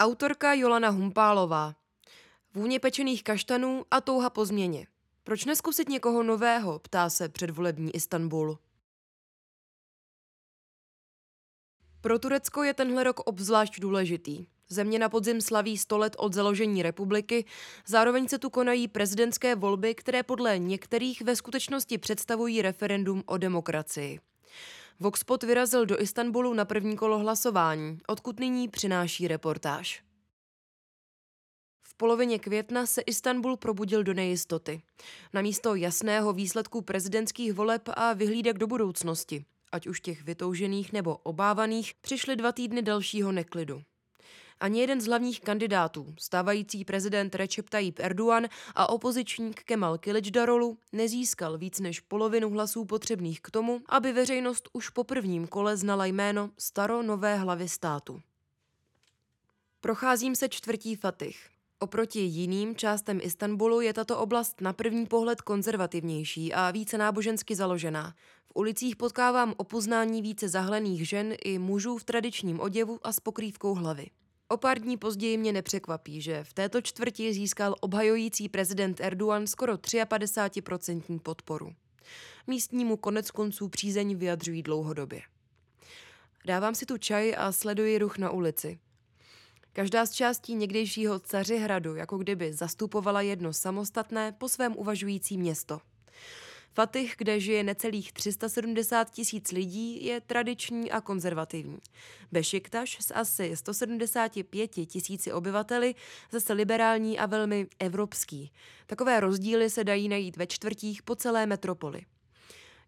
Autorka Jolana Humpálová. Vůně pečených kaštanů a touha po změně. Proč neskusit někoho nového, ptá se předvolební Istanbul. Pro Turecko je tenhle rok obzvlášť důležitý. Země na podzim slaví 100 let od založení republiky, zároveň se tu konají prezidentské volby, které podle některých ve skutečnosti představují referendum o demokracii. Voxpot vyrazil do Istanbulu na první kolo hlasování, odkud nyní přináší reportáž. V polovině května se Istanbul probudil do nejistoty. Na místo jasného výsledku prezidentských voleb a vyhlídek do budoucnosti, ať už těch vytoužených nebo obávaných, přišly dva týdny dalšího neklidu. Ani jeden z hlavních kandidátů, stávající prezident Recep Tayyip Erdogan a opozičník Kemal Kılıçdaroğlu, nezískal víc než polovinu hlasů potřebných k tomu, aby veřejnost už po prvním kole znala jméno staro-nové hlavy státu. Procházím se čtvrtí Fatih. Oproti jiným částem Istanbulu je tato oblast na první pohled konzervativnější a více nábožensky založená. V ulicích potkávám o poznání více zahlených žen i mužů v tradičním oděvu a s pokrývkou hlavy. O pár dní později mě nepřekvapí, že v této čtvrti získal obhajující prezident Erdogan skoro 53% podporu. Místnímu konec konců přízeň vyjadřují dlouhodobě. Dávám si tu čaj a sleduji ruch na ulici. Každá z částí někdejšího hradu, jako kdyby zastupovala jedno samostatné, po svém uvažující město. Fatih, kde žije necelých 370 tisíc lidí, je tradiční a konzervativní. Bešiktaš s asi 175 tisíci obyvateli zase liberální a velmi evropský. Takové rozdíly se dají najít ve čtvrtích po celé metropoli.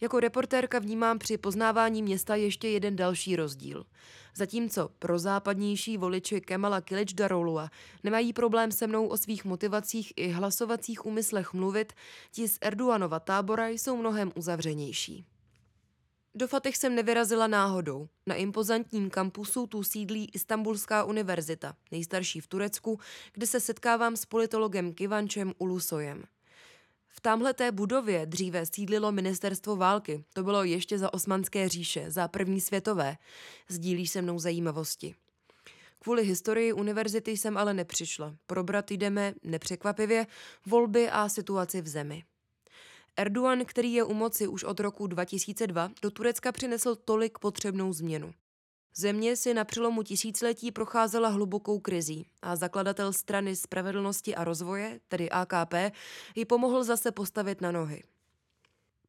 Jako reportérka vnímám při poznávání města ještě jeden další rozdíl. Zatímco pro západnější voliči Kemala Kılıçdaroğlu'a nemají problém se mnou o svých motivacích i hlasovacích úmyslech mluvit, ti z Erdoganova tábora jsou mnohem uzavřenější. Do Fatih jsem nevyrazila náhodou. Na impozantním kampusu tu sídlí Istanbulská univerzita, nejstarší v Turecku, kde se setkávám s politologem Kivančem Ulusojem. V tamhleté budově dříve sídlilo ministerstvo války. To bylo ještě za osmanské říše, za první světové. Sdílí se mnou zajímavosti. Kvůli historii univerzity jsem ale nepřišla. Probrat jdeme, nepřekvapivě, volby a situaci v zemi. Erdogan, který je u moci už od roku 2002, do Turecka přinesl tolik potřebnou změnu. Země si na přelomu tisíciletí procházela hlubokou krizí a zakladatel strany Spravedlnosti a rozvoje, tedy AKP, ji pomohl zase postavit na nohy.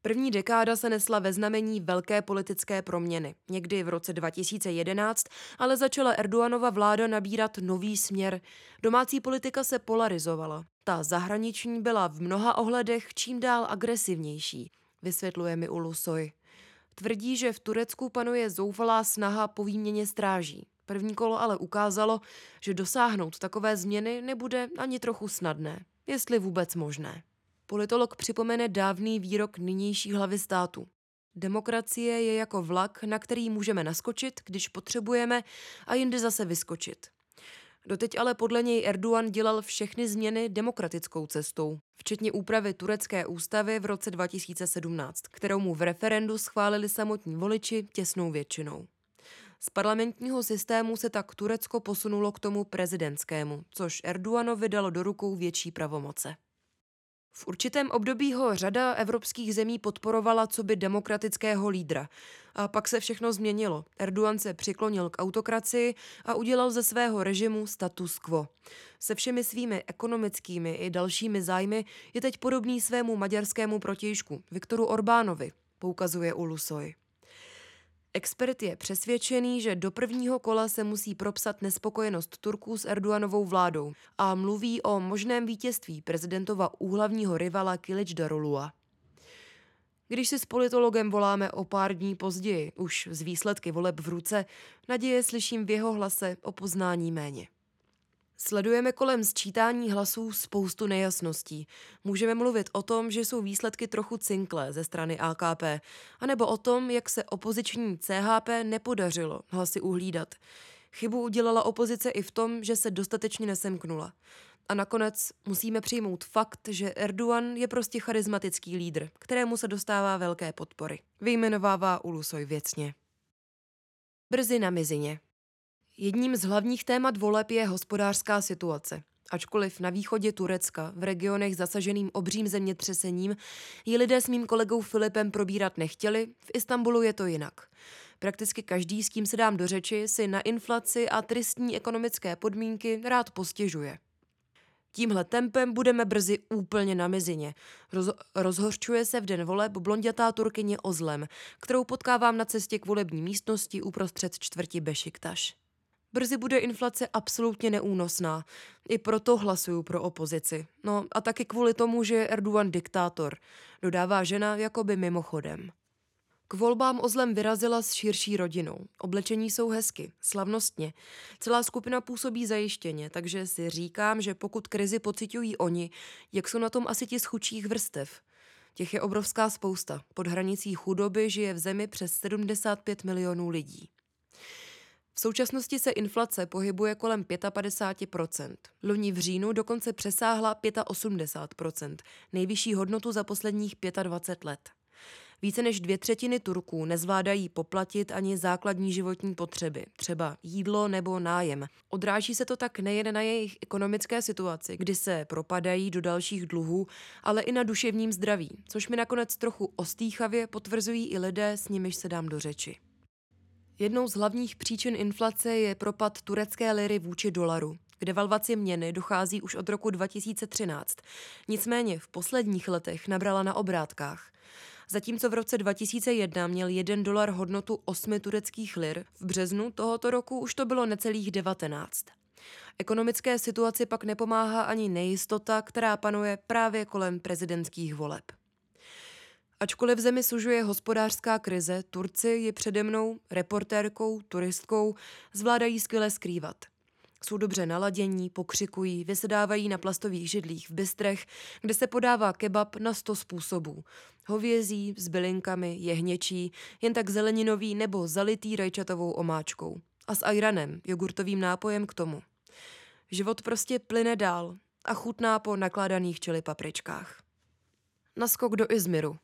První dekáda se nesla ve znamení velké politické proměny. Někdy v roce 2011 ale začala Erdoganova vláda nabírat nový směr. Domácí politika se polarizovala. Ta zahraniční byla v mnoha ohledech čím dál agresivnější, vysvětluje mi Ulusoy. Tvrdí, že v Turecku panuje zoufalá snaha po výměně stráží. První kolo ale ukázalo, že dosáhnout takové změny nebude ani trochu snadné, jestli vůbec možné. Politolog připomene dávný výrok nynější hlavy státu. Demokracie je jako vlak, na který můžeme naskočit, když potřebujeme, a jindy zase vyskočit. Doteď ale podle něj Erdogan dělal všechny změny demokratickou cestou, včetně úpravy turecké ústavy v roce 2017, kterou mu v referendu schválili samotní voliči těsnou většinou. Z parlamentního systému se tak Turecko posunulo k tomu prezidentskému, což Erdoganovi dalo do rukou větší pravomoce. V určitém období ho řada evropských zemí podporovala co by demokratického lídra. A pak se všechno změnilo. Erdogan se přiklonil k autokracii a udělal ze svého režimu status quo. Se všemi svými ekonomickými i dalšími zájmy je teď podobný svému maďarskému protějšku Viktoru Orbánovi, poukazuje Ulusoy. Expert je přesvědčený, že do prvního kola se musí propsat nespokojenost Turků s Erdoganovou vládou a mluví o možném vítězství prezidentova úhlavního rivala Kilič Darulua. Když si s politologem voláme o pár dní později, už z výsledky voleb v ruce, naděje slyším v jeho hlase o poznání méně. Sledujeme kolem sčítání hlasů spoustu nejasností. Můžeme mluvit o tom, že jsou výsledky trochu cinklé ze strany AKP, anebo o tom, jak se opoziční CHP nepodařilo hlasy uhlídat. Chybu udělala opozice i v tom, že se dostatečně nesemknula. A nakonec musíme přijmout fakt, že Erdogan je prostě charismatický lídr, kterému se dostává velké podpory. Vyjmenovává Ulusoj věcně. Brzy na mizině. Jedním z hlavních témat voleb je hospodářská situace. Ačkoliv na východě Turecka, v regionech zasaženým obřím zemětřesením, ji lidé s mým kolegou Filipem probírat nechtěli, v Istanbulu je to jinak. Prakticky každý, s kým se dám do řeči, si na inflaci a tristní ekonomické podmínky rád postěžuje. Tímhle tempem budeme brzy úplně na mizině. Roz, rozhořčuje se v den voleb blondětá turkyně Ozlem, kterou potkávám na cestě k volební místnosti uprostřed čtvrti Bešiktaš. Brzy bude inflace absolutně neúnosná. I proto hlasuju pro opozici. No a taky kvůli tomu, že je Erdogan diktátor, dodává žena jakoby mimochodem. K volbám ozlem vyrazila s širší rodinou. Oblečení jsou hezky, slavnostně. Celá skupina působí zajištěně, takže si říkám, že pokud krizi pocitují oni, jak jsou na tom asi ti z chudších vrstev. Těch je obrovská spousta. Pod hranicí chudoby žije v zemi přes 75 milionů lidí. V současnosti se inflace pohybuje kolem 55%. Loni v říjnu dokonce přesáhla 85%, nejvyšší hodnotu za posledních 25 let. Více než dvě třetiny Turků nezvládají poplatit ani základní životní potřeby, třeba jídlo nebo nájem. Odráží se to tak nejen na jejich ekonomické situaci, kdy se propadají do dalších dluhů, ale i na duševním zdraví, což mi nakonec trochu ostýchavě potvrzují i lidé, s nimiž se dám do řeči. Jednou z hlavních příčin inflace je propad turecké liry vůči dolaru. K devalvaci měny dochází už od roku 2013. Nicméně v posledních letech nabrala na obrátkách. Zatímco v roce 2001 měl 1 dolar hodnotu 8 tureckých lir, v březnu tohoto roku už to bylo necelých 19. Ekonomické situaci pak nepomáhá ani nejistota, která panuje právě kolem prezidentských voleb. Ačkoliv v zemi sužuje hospodářská krize, Turci ji přede mnou, reportérkou, turistkou, zvládají skvěle skrývat. Jsou dobře naladění, pokřikují, vysedávají na plastových židlích v bystrech, kde se podává kebab na sto způsobů. Hovězí, s bylinkami, jehněčí, jen tak zeleninový nebo zalitý rajčatovou omáčkou. A s ajranem, jogurtovým nápojem k tomu. Život prostě plyne dál a chutná po nakládaných čili papričkách. Naskok do Izmiru.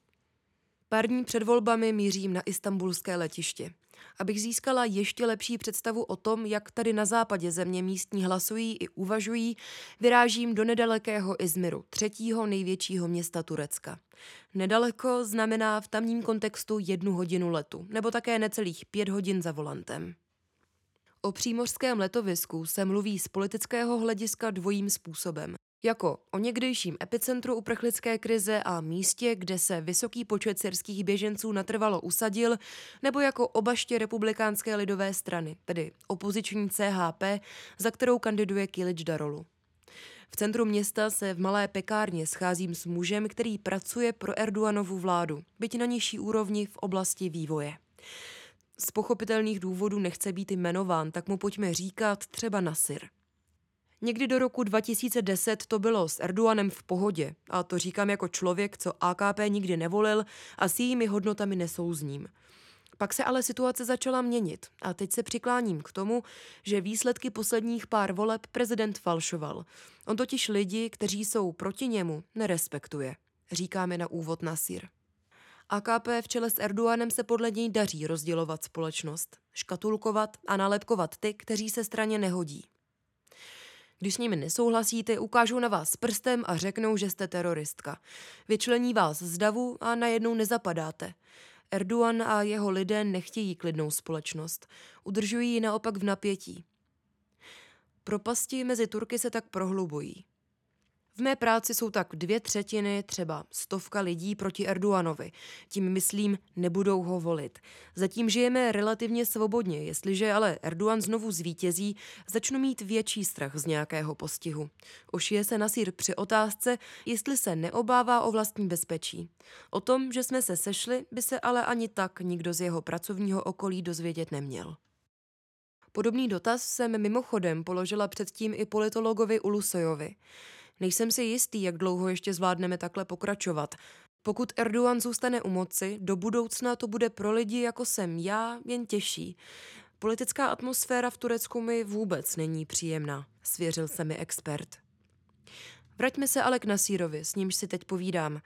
Pár dní před volbami mířím na istambulské letiště. Abych získala ještě lepší představu o tom, jak tady na západě země místní hlasují i uvažují, vyrážím do nedalekého Izmiru, třetího největšího města Turecka. Nedaleko znamená v tamním kontextu jednu hodinu letu, nebo také necelých pět hodin za volantem. O přímořském letovisku se mluví z politického hlediska dvojím způsobem jako o někdejším epicentru uprchlické krize a místě, kde se vysoký počet syrských běženců natrvalo usadil, nebo jako o baště republikánské lidové strany, tedy opoziční CHP, za kterou kandiduje Kilič Darolu. V centru města se v malé pekárně scházím s mužem, který pracuje pro Erdoanovu vládu, byť na nižší úrovni v oblasti vývoje. Z pochopitelných důvodů nechce být jmenován, tak mu pojďme říkat třeba Nasir. Někdy do roku 2010 to bylo s Erdoganem v pohodě, a to říkám jako člověk, co AKP nikdy nevolil a s jejími hodnotami nesouzním. Pak se ale situace začala měnit a teď se přikláním k tomu, že výsledky posledních pár voleb prezident falšoval. On totiž lidi, kteří jsou proti němu, nerespektuje, říkáme na úvod Nasir. AKP v čele s Erdoganem se podle něj daří rozdělovat společnost, škatulkovat a nalepkovat ty, kteří se straně nehodí. Když s nimi nesouhlasíte, ukážou na vás prstem a řeknou, že jste teroristka. Vyčlení vás z davu a najednou nezapadáte. Erdogan a jeho lidé nechtějí klidnou společnost. Udržují ji naopak v napětí. Propasti mezi Turky se tak prohlubují. V mé práci jsou tak dvě třetiny, třeba stovka lidí proti Erdoganovi. Tím myslím, nebudou ho volit. Zatím žijeme relativně svobodně, jestliže ale Erdogan znovu zvítězí, začnu mít větší strach z nějakého postihu. Ošije se Nasír při otázce, jestli se neobává o vlastní bezpečí. O tom, že jsme se sešli, by se ale ani tak nikdo z jeho pracovního okolí dozvědět neměl. Podobný dotaz jsem mimochodem položila předtím i politologovi Ulusojovi. Nejsem si jistý, jak dlouho ještě zvládneme takhle pokračovat. Pokud Erdogan zůstane u moci, do budoucna to bude pro lidi jako jsem já jen těžší. Politická atmosféra v Turecku mi vůbec není příjemná, svěřil se mi expert. Vraťme se ale k Nasírovi, s nímž si teď povídám.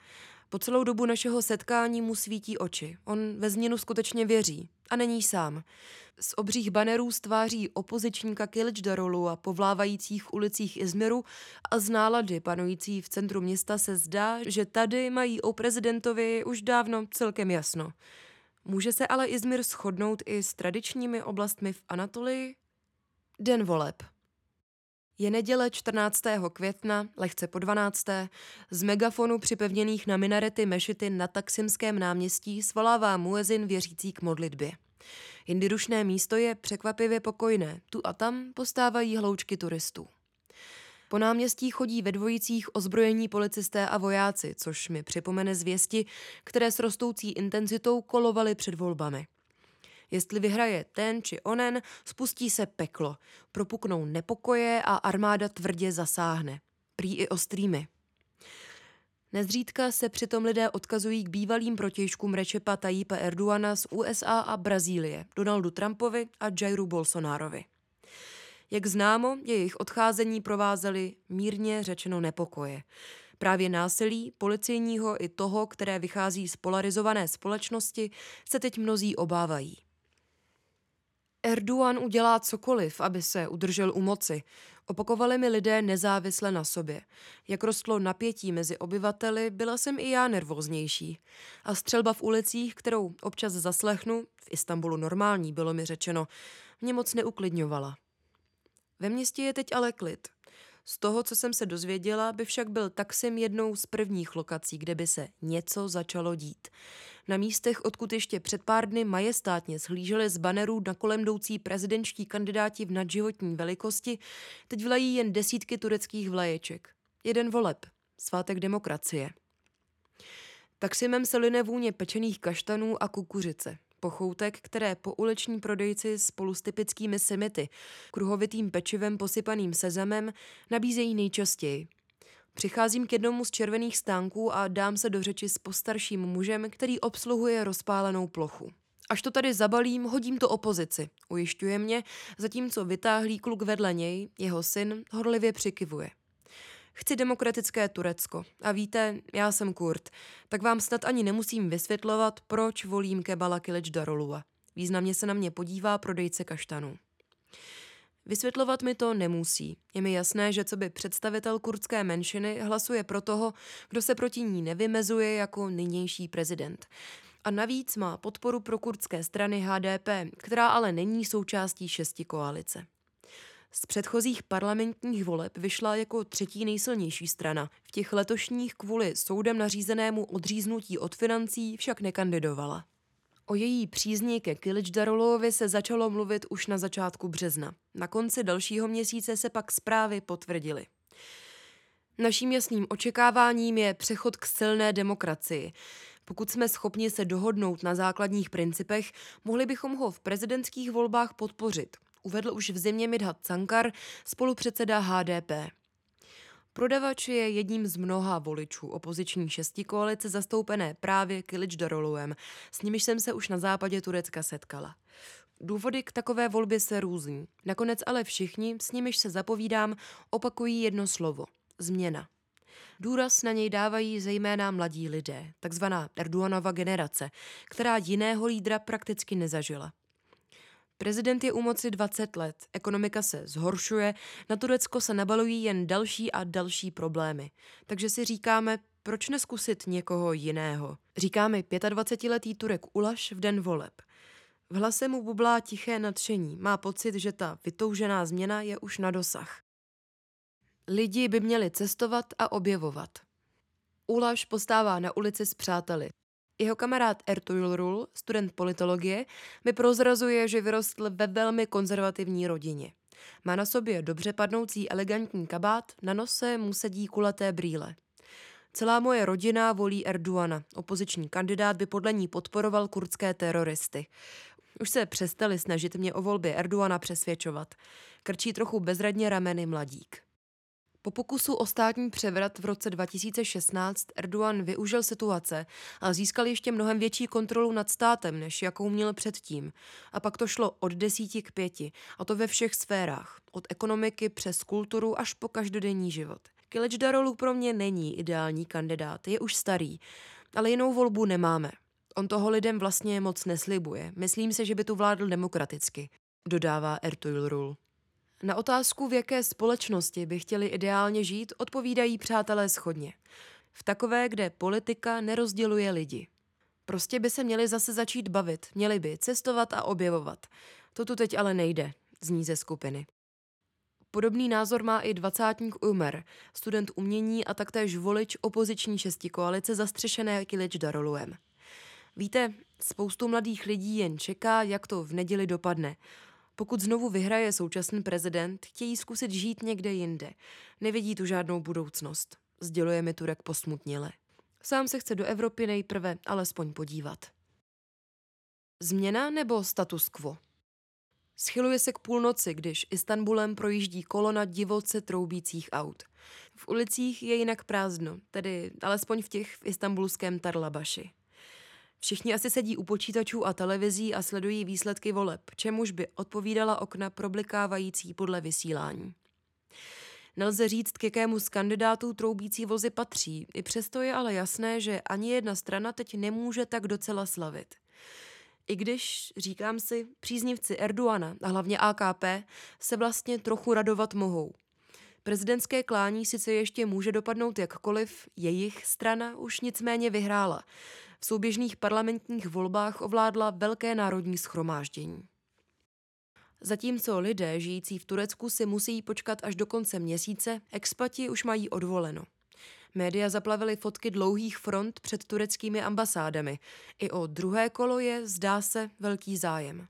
Po celou dobu našeho setkání mu svítí oči. On ve změnu skutečně věří. A není sám. Z obřích banerů stváří opozičníka Kilicdarolu a povlávajících ulicích Izmiru a z nálady panující v centru města se zdá, že tady mají o prezidentovi už dávno celkem jasno. Může se ale Izmir shodnout i s tradičními oblastmi v Anatolii? Den voleb. Je neděle 14. května, lehce po 12. Z megafonu připevněných na minarety mešity na Taksimském náměstí svolává muezin věřící k modlitbě. Jindy rušné místo je překvapivě pokojné, tu a tam postávají hloučky turistů. Po náměstí chodí ve dvojicích ozbrojení policisté a vojáci, což mi připomene zvěsti, které s rostoucí intenzitou kolovaly před volbami. Jestli vyhraje ten či onen, spustí se peklo, propuknou nepokoje a armáda tvrdě zasáhne. Prý i ostrými. Nezřídka se přitom lidé odkazují k bývalým protějškům Rečepa Tajípa Erdoana z USA a Brazílie, Donaldu Trumpovi a Jairu Bolsonarovi. Jak známo, jejich odcházení provázely mírně řečeno nepokoje. Právě násilí, policejního i toho, které vychází z polarizované společnosti, se teď mnozí obávají. Erdogan udělá cokoliv, aby se udržel u moci. Opakovali mi lidé nezávisle na sobě. Jak rostlo napětí mezi obyvateli, byla jsem i já nervóznější. A střelba v ulicích, kterou občas zaslechnu, v Istanbulu normální, bylo mi řečeno, mě moc neuklidňovala. Ve městě je teď ale klid. Z toho, co jsem se dozvěděla, by však byl Taksim jednou z prvních lokací, kde by se něco začalo dít. Na místech, odkud ještě před pár dny majestátně zhlíželi z banerů na kolem jdoucí prezidentští kandidáti v nadživotní velikosti, teď vlají jen desítky tureckých vlaječek. Jeden voleb. Svátek demokracie. Taksimem se line vůně pečených kaštanů a kukuřice pochoutek, které po uliční prodejci spolu s typickými semity, kruhovitým pečivem posypaným sezamem, nabízejí nejčastěji. Přicházím k jednomu z červených stánků a dám se do řeči s postarším mužem, který obsluhuje rozpálenou plochu. Až to tady zabalím, hodím to opozici, ujišťuje mě, zatímco vytáhlý kluk vedle něj, jeho syn, horlivě přikivuje. Chci demokratické Turecko. A víte, já jsem Kurt, tak vám snad ani nemusím vysvětlovat, proč volím Kebala Kilic Darolua. Významně se na mě podívá prodejce kaštanů. Vysvětlovat mi to nemusí. Je mi jasné, že co by představitel kurdské menšiny hlasuje pro toho, kdo se proti ní nevymezuje jako nynější prezident. A navíc má podporu pro kurdské strany HDP, která ale není součástí šesti koalice. Z předchozích parlamentních voleb vyšla jako třetí nejsilnější strana. V těch letošních kvůli soudem nařízenému odříznutí od financí však nekandidovala. O její přízni ke Darolovi se začalo mluvit už na začátku března. Na konci dalšího měsíce se pak zprávy potvrdily. Naším jasným očekáváním je přechod k silné demokracii. Pokud jsme schopni se dohodnout na základních principech, mohli bychom ho v prezidentských volbách podpořit uvedl už v zimě Midhat Sankar, spolupředseda HDP. Prodavač je jedním z mnoha voličů opoziční šesti koalice zastoupené právě Kilič Daroluem, s nimiž jsem se už na západě Turecka setkala. Důvody k takové volbě se různí. Nakonec ale všichni, s nimiž se zapovídám, opakují jedno slovo – změna. Důraz na něj dávají zejména mladí lidé, takzvaná Erdoganova generace, která jiného lídra prakticky nezažila. Prezident je u moci 20 let, ekonomika se zhoršuje, na Turecko se nabalují jen další a další problémy. Takže si říkáme, proč neskusit někoho jiného? Říkáme 25-letý Turek Ulaš v den voleb. V hlase mu bublá tiché nadšení, má pocit, že ta vytoužená změna je už na dosah. Lidi by měli cestovat a objevovat. Ulaš postává na ulici s přáteli. Jeho kamarád Ertuğrul, student politologie, mi prozrazuje, že vyrostl ve velmi konzervativní rodině. Má na sobě dobře padnoucí elegantní kabát, na nose mu sedí kulaté brýle. Celá moje rodina volí Erduana. Opoziční kandidát by podle ní podporoval kurdské teroristy. Už se přestali snažit mě o volbě Erduana přesvědčovat. Krčí trochu bezradně rameny mladík. Po pokusu o státní převrat v roce 2016 Erdogan využil situace a získal ještě mnohem větší kontrolu nad státem, než jakou měl předtím. A pak to šlo od desíti k pěti, a to ve všech sférách, od ekonomiky přes kulturu až po každodenní život. Kilič Darolu pro mě není ideální kandidát, je už starý, ale jinou volbu nemáme. On toho lidem vlastně moc neslibuje. Myslím si, že by tu vládl demokraticky, dodává Ertuğrul. Na otázku, v jaké společnosti by chtěli ideálně žít, odpovídají přátelé schodně. V takové, kde politika nerozděluje lidi. Prostě by se měli zase začít bavit, měli by cestovat a objevovat. To tu teď ale nejde, zní ze skupiny. Podobný názor má i dvacátník Umer, student umění a taktéž volič opoziční šesti koalice zastřešené Kilič Daroluem. Víte, spoustu mladých lidí jen čeká, jak to v neděli dopadne. Pokud znovu vyhraje současný prezident, chtějí zkusit žít někde jinde. Nevidí tu žádnou budoucnost. Sděluje mi Turek posmutněle. Sám se chce do Evropy nejprve alespoň podívat. Změna nebo status quo? Schyluje se k půlnoci, když Istanbulem projíždí kolona divoce troubících aut. V ulicích je jinak prázdno, tedy alespoň v těch v istambulském Tarlabaši. Všichni asi sedí u počítačů a televizí a sledují výsledky voleb, čemuž by odpovídala okna problikávající podle vysílání. Nelze říct, k jakému z kandidátů troubící vozy patří, i přesto je ale jasné, že ani jedna strana teď nemůže tak docela slavit. I když, říkám si, příznivci Erdoana a hlavně AKP se vlastně trochu radovat mohou. Prezidentské klání sice ještě může dopadnout jakkoliv, jejich strana už nicméně vyhrála. V souběžných parlamentních volbách ovládla velké národní schromáždění. Zatímco lidé žijící v Turecku si musí počkat až do konce měsíce, expati už mají odvoleno. Média zaplavily fotky dlouhých front před tureckými ambasádami. I o druhé kolo je, zdá se, velký zájem.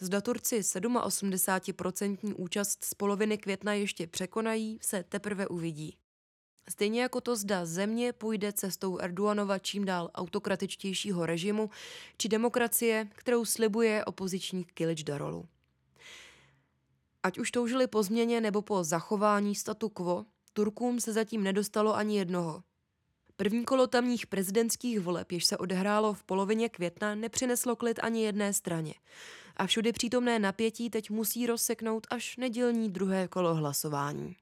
Zda Turci 87% účast z poloviny května ještě překonají, se teprve uvidí. Stejně jako to zda země půjde cestou Erdoganova čím dál autokratičtějšího režimu či demokracie, kterou slibuje opoziční Kilič Darolu. Ať už toužili po změně nebo po zachování statu quo, Turkům se zatím nedostalo ani jednoho. První kolo tamních prezidentských voleb, jež se odehrálo v polovině května, nepřineslo klid ani jedné straně. A všudy přítomné napětí teď musí rozseknout až nedělní druhé kolo hlasování.